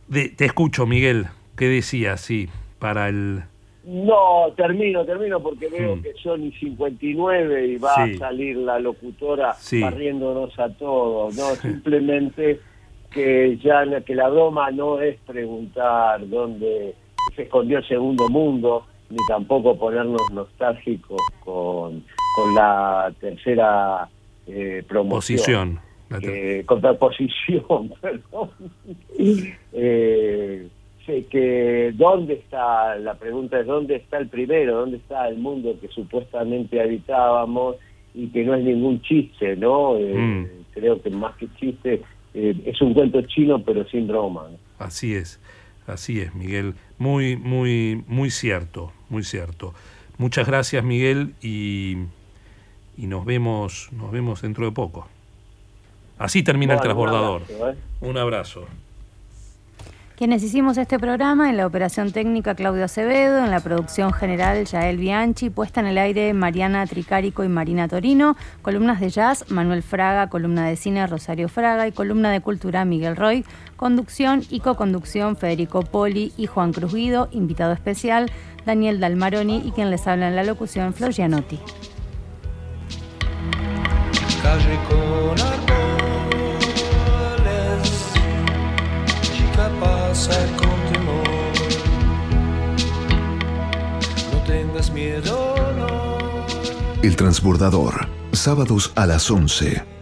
De- te escucho, Miguel. ¿Qué decías? Sí, para el... No, termino, termino porque veo Mm. que son y 59 y va Sí. a salir la locutora Sí. barriéndonos a todos, ¿no? Simplemente que ya la- que la broma no es preguntar dónde se escondió el segundo mundo, ni tampoco ponernos nostálgicos con, con la tercera eh, promoción. Posición. Eh, contraposición, perdón. Eh, que dónde está, la pregunta es dónde está el primero, dónde está el mundo que supuestamente habitábamos y que no es ningún chiste, ¿no? Eh, Mm. Creo que más que chiste eh, es un cuento chino pero sin broma. ¿no? Así es, así es, Miguel. Muy, muy, muy cierto, muy cierto. Muchas gracias, Miguel, y, y nos vemos, nos vemos dentro de poco. Así termina el un transbordador. abrazo, ¿eh? Un abrazo. Quienes hicimos este programa, en la operación técnica Claudio Acevedo, en la producción general Yael Bianchi, puesta en el aire Mariana Tricarico y Marina Torino, columnas de jazz Manuel Fraga, columna de cine Rosario Fraga y columna de cultura Miguel Roy, conducción y co-conducción Federico Poli y Juan Cruz Guido, invitado especial Daniel Dalmaroni y quien les habla en la locución Flor Gianotti. Con temor. No tengas miedo, no. El Transbordador, sábados a las 11